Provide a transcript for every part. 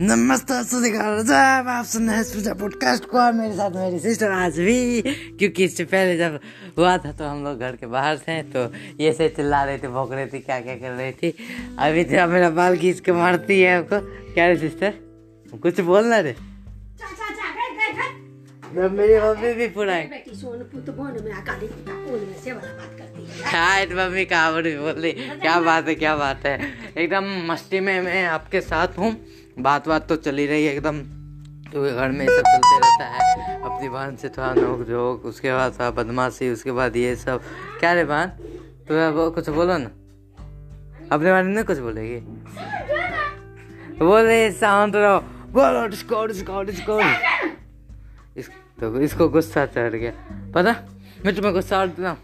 नमस्ते जब आप सुन रहे हैं पॉडकास्ट को और मेरे साथ मेरी सिस्टर आज भी क्योंकि इससे पहले जब हुआ था तो हम लोग घर के बाहर थे तो ये से चिल्ला रही थी भोग रही थी क्या क्या कर रही थी। अभी जब मेरा बाल खींच के मारती है आपको क्या रे सिस्टर कुछ बोलना रे। मेरी मम्मी भी पूरा है। हाँ तो मम्मी कहा बोल। रही क्या बात है, क्या बात है। एकदम मस्ती में मैं आपके साथ हूँ। बात बात तो चली रही है एकदम। क्योंकि घर में सब चलते रहता है। अपनी बहन से थोड़ा नोक झोंक उसके बाद थोड़ा बदमाशी उसके बाद ये सब। क्या रे बहन? तो वो कुछ बोलो ना। अपने बारे में कुछ बोलेगी? बोल रही शांत रहो। बोलो डिस्को डिस्को डिस्को इस तो इसको गुस्सा चढ़ गया। पता? मैं तुम्हें गुस्सा हूँ।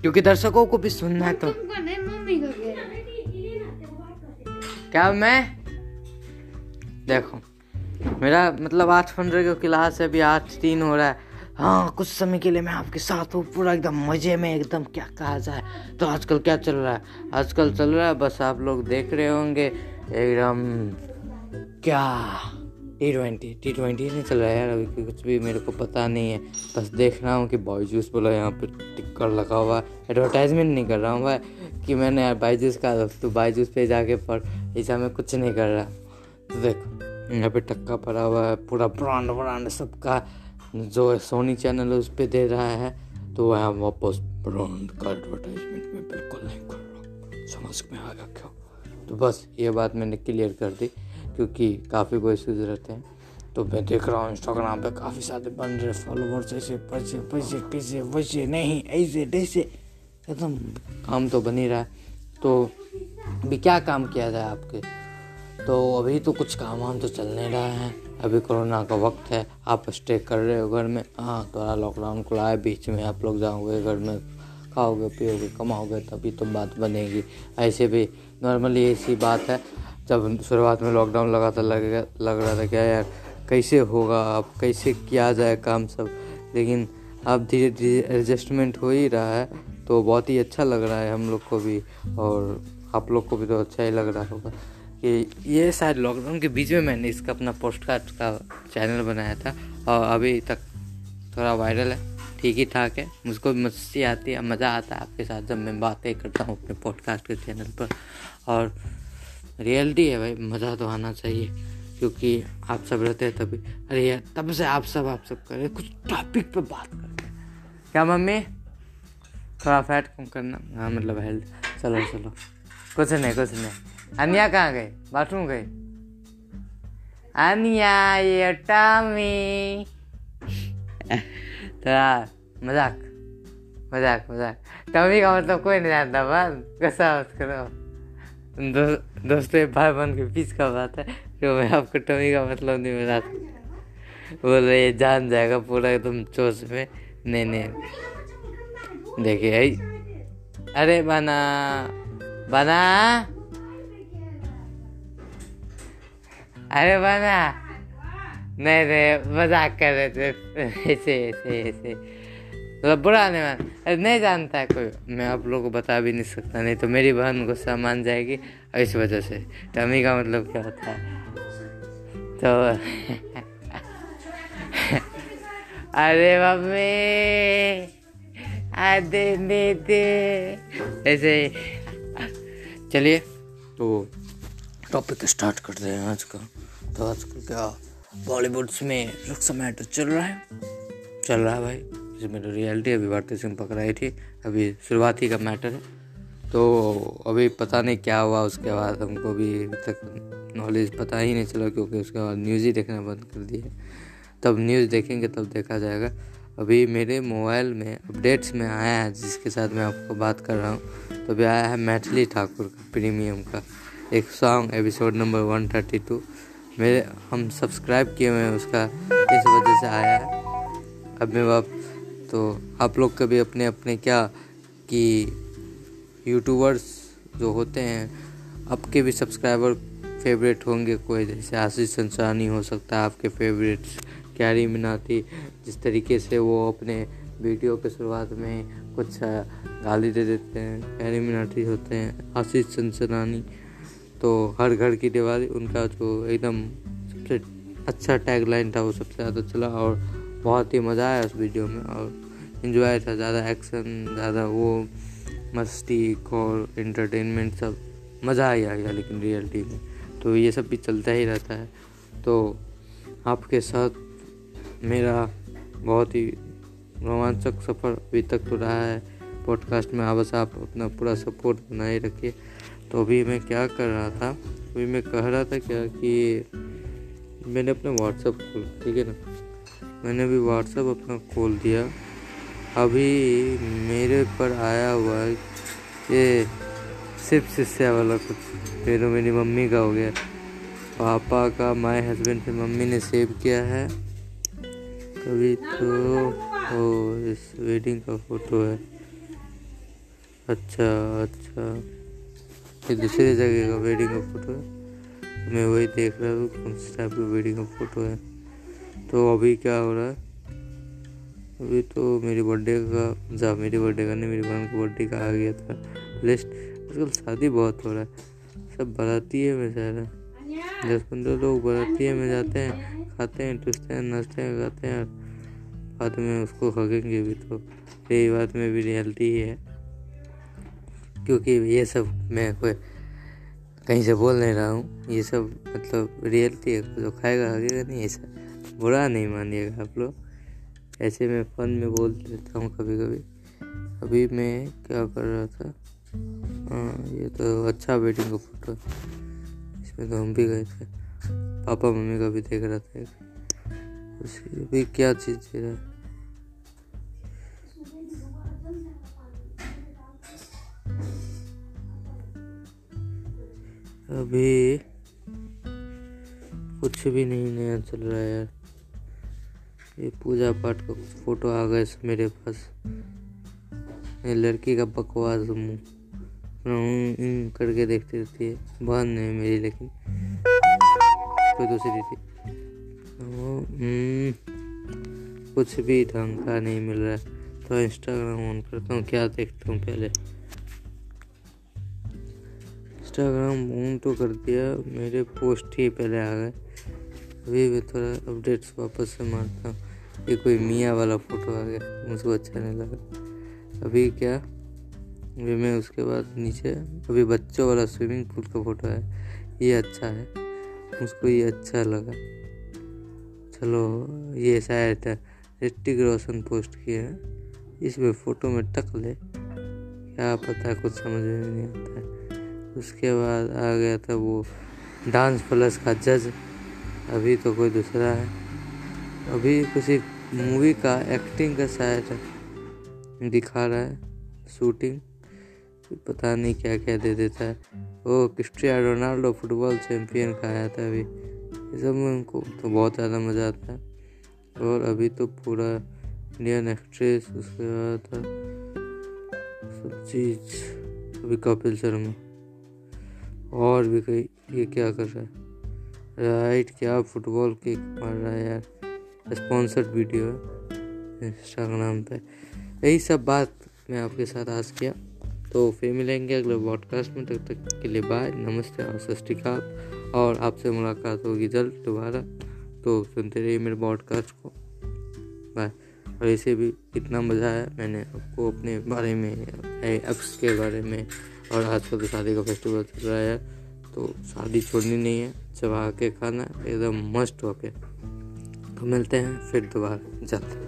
क्योंकि दर्शकों को भी सुनना है तो। क्या मैं? देखो। मेरा मतलब आठ पंद्रह का क्लास है, अभी आठ तीन हो रहा है। हाँ कुछ समय के लिए मैं आपके साथ हूँ, पूरा एकदम मज़े में एकदम क्या कहा जाए। तो आजकल क्या चल रहा है? आजकल चल रहा है, बस आप लोग देख रहे होंगे, एकदम क्या टी ट्वेंटी टी ट्वेंटी नहीं चल रहा है यार, अभी कुछ भी मेरे को पता नहीं है। बस देख रहा हूँ कि बाईजूस बोला, यहाँ पर टिक्कर लगा हुआ है। एडवर्टाइजमेंट नहीं कर रहा हूँ भाई कि मैंने यार बाईजूस का तो बाईजूस पे जाके पढ़ ऐसा मैं कुछ नहीं कर रहा। तो देखो, यहाँ पे टक्का पड़ा हुआ है, पूरा ब्रांड ब्रांड सबका जो सोनी चैनल है उस पर दे रहा है तो वह वापस ब्रांड का एडवर्टाइजमेंट में बिल्कुल नहीं कर रहा समझ में आ गया क्यों? तो बस ये बात मैंने क्लियर कर दी, क्योंकि काफ़ी कोई इश्यूज़ रहते हैं। तो मैं देख रहा हूँ इंस्टाग्राम पे काफ़ी सारे बन रहे फॉलोवर्स ऐसे पैसे पैसे कैसे वैसे नहीं, ऐसे जैसे एकदम काम तो बन ही रहा है। तो अभी क्या काम किया जाए आपके? तो अभी तो कुछ काम वाम तो चल नहीं रहा है। अभी कोरोना का वक्त है, आप स्टे कर रहे हो घर में। हाँ थोड़ा लॉकडाउन खुला है, बीच में आप लोग जाओगे घर में, खाओगे, पियोगे, कमाओगे, तभी तो बात बनेगी। ऐसे भी नॉर्मली ऐसी बात है, जब शुरुआत में लॉकडाउन लगा था, लग लग रहा था क्या यार कैसे होगा, अब कैसे किया जाए काम सब। लेकिन अब धीरे धीरे एडजस्टमेंट हो ही रहा है तो बहुत ही अच्छा लग रहा है हम लोग को भी, और आप लोग को भी तो अच्छा ही लग रहा होगा। कि ये शायद लॉकडाउन के बीच में मैंने इसका अपना पोस्टकार्ड का चैनल बनाया था और अभी तक थोड़ा वायरल है, ठीक ही ठाक है। मुझको भी मस्ती आती है, मज़ा आता है आपके साथ जब मैं बातें करता हूँ अपने पॉडकास्ट के चैनल पर। और रियलिटी है भाई, मज़ा तो आना चाहिए, क्योंकि आप सब रहते हैं तभी। अरे यार, तब से आप सब आप सब करें कुछ टॉपिक पे बात करते हैं। क्या मम्मी? थोड़ा फैट कम करना। हाँ मतलब हेल्थ चलो चलो। कुछ नहीं कुछ नहीं। अनिया कहाँ गए बाथरूम गए अनिया ये टामी। थोड़ा मज़ाक मज़ाक मज़ाक। टमी का मतलब कोई नहीं जानता बस कैसा मत करो। दो, दोस्तों भाई बहन के बीच का बात है तो मैं आपको टमी का मतलब नहीं बता बोल रहे जान जाएगा पूरा एकदम चोस में। नहीं नहीं। देखिए अरे बना बना। अरे बना नहीं नहीं मज़ाक कर रहे थे। ऐसे ऐसे ऐसे। मतलब बुरा नहीं मान अरे नहीं जानता है कोई। मैं आप लोगों को बता भी नहीं सकता नहीं तो मेरी बहन गुस्सा मान जाएगी। इस वजह से। टमी का मतलब क्या होता है? तो अरे मम्मी दे दे ऐसे। चलिए तो टॉपिक स्टार्ट करते हैं आज का। तो आजकल क्या बॉलीवुड्स में रक्षा मैटर चल रहा है? चल रहा है भाई। इसमें तो रियलिटी अभी भारतीय सिंह पकड़ाई थी, अभी शुरुआत का मैटर है। तो अभी पता नहीं क्या हुआ, उसके बाद हमको भी तक नॉलेज पता ही नहीं चला, क्योंकि उसके बाद न्यूज़ ही देखना बंद कर दिए तब न्यूज़ देखेंगे, तब देखा जाएगा। अभी मेरे मोबाइल में अपडेट्स में आया है, जिसके साथ मैं आपको बात कर रहा हूँ। तो अभी आया है मैथिली ठाकुर का, प्रीमियम का। एक song episode number one thirty two मेरे, हम सब्सक्राइब किए हुए हैं, उसका इस वजह से आया है। अब मैं आप तो आप लोग कभी अपने अपने क्या कि यूट्यूबर्स जो होते हैं, आपके भी सब्सक्राइबर फेवरेट होंगे? कोई जैसे आशीष संसानी हो सकता है, आपके फेवरेट्स क्यारी मिनाती, जिस तरीके से वो अपने वीडियो के शुरुआत में कुछ गाली दे देते हैं, क्यारी मिनाटी होते हैं, आशीष संसानी। तो हर घर की दिवाली उनका जो एकदम सबसे अच्छा टैग लाइन था वो सबसे ज़्यादा चला और बहुत ही मज़ा आया उस वीडियो में और इन्जॉय था, ज़्यादा एक्शन ज़्यादा वो, मस्ती और इंटरटेनमेंट सब मज़ा ही आ गया लेकिन रियलिटी में। तो ये सब भी चलता ही रहता है। तो आपके साथ मेरा बहुत ही रोमांचक सफ़र अभी तक तो रहा है। पॉडकास्ट में बस आप अपना पूरा सपोर्ट बनाए रखिए। तो अभी मैं क्या कर रहा था, अभी मैं कह रहा था क्या कि मैंने अपना व्हाट्सअप खोल, ठीक है ना? मैंने अभी व्हाट्सअप अपना खोल दिया। अभी मेरे पर आया हुआ ये सिर्फ़ शिष्या वाला कुछ, फिर मेरी मम्मी का हो गया। पापा का माय हस्बैंड फिर मम्मी ने सेव किया है। अभी तो ओ, इस वेडिंग का फ़ोटो है। अच्छा अच्छा। ये दूसरी जगह का वेडिंग का फ़ोटो है। मैं वही देख रहा हूँ कौन सी टाइप का वेडिंग का फ़ोटो है। तो अभी क्या हो रहा है? अभी तो मेरी बर्थडे का, जा, मेरी बर्थडे का नहीं, मेरी बहन की बर्थडे का आ गया था। लिस्ट आजकल शादी बहुत हो रहा है। सब बाराती है में सारा। दस पंद्रह लोग बाराती में जाते हैं, खाते हैं, टूसते हैं, नाचते हैं, गाते हैं बाद में उसको खगेंगे भी तो। यही बात में भी रियलिटी ही है। क्योंकि ये सब मैं कोई कहीं से बोल नहीं रहा हूँ। ये सब मतलब रियलिटी है जो खाएगा खाएगा नहीं, ऐसा बुरा नहीं मानिएगा आप लोग। ऐसे मैं फ़न में बोल देता हूँ कभी कभी अभी मैं क्या कर रहा था? हाँ ये तो अच्छा वेडिंग का फ़ोटो इसमें तो हम भी गए थे। पापा, मम्मी का भी देख रहा था अभी क्या चीज़ है? अभी कुछ भी नहीं नया चल रहा है यार। ये पूजा पाठ का कुछ फ़ोटो आ गए मेरे पास। ये लड़की का बकवास मुँह। करके देखती रहती है। बहन नहीं मेरी लेकिन कोई दूसरी थी। हम्म, कुछ भी ढंग का नहीं मिल रहा है। तो इंस्टाग्राम ऑन करता हूँ। क्या देखता हूँ पहले? इंस्टाग्राम ऑन तो कर दिया, मेरे पोस्ट ही पहले आ गए। अभी भी थोड़ा अपडेट्स वापस से मारता हूँ। ये कोई मियाँ वाला फ़ोटो आ गया, मुझको अच्छा नहीं लगा। अभी क्या? अभी मैं उसके बाद नीचे, अभी बच्चों वाला स्विमिंग पूल का फ़ोटो है। ये अच्छा है, मुझको ये अच्छा लगा। चलो, ये शायद ऋतिक रोशन पोस्ट किए हैं। इसमें फ़ोटो में टक ले, क्या पता कुछ समझ में नहीं आता है। उसके बाद आ गया था वो डांस प्लस का जज अभी तो कोई दूसरा है। अभी किसी मूवी का एक्टिंग का शायद दिखा रहा है। शूटिंग पता नहीं क्या क्या दे देता है। वो क्रिस्टिया रोनाल्डो फुटबॉल चैंपियन का आया था अभी। ये सब में उनको तो बहुत ज़्यादा मज़ा आता है। और अभी तो पूरा इंडियन एक्ट्रेस उसके बाद सब चीज़। अभी कपिल शर्मा। और भी कई ये क्या कर रहा है? राइट क्या फुटबॉल किक मार रहा है यार? स्पॉन्सर्ड वीडियो है। इंस्टाग्राम पे। यही सब बात मैं आपके साथ आज किया। तो फिर मिलेंगे अगले पॉडकास्ट में। तब तक, तक के लिए बाय नमस्ते और सत और आपसे मुलाकात होगी जल्द दोबारा। तो सुनते रहिए मेरे पॉडकास्ट को। बाय और इसे भी इतना मज़ा आया मैंने आपको अपने बारे में एप्स के बारे में और आजकल तो शादी का फेस्टिवल चल रहा है तो शादी छोड़नी नहीं है चबा के खाना एकदम मस्ट होके। तो मिलते हैं, फिर दोबारा जल्द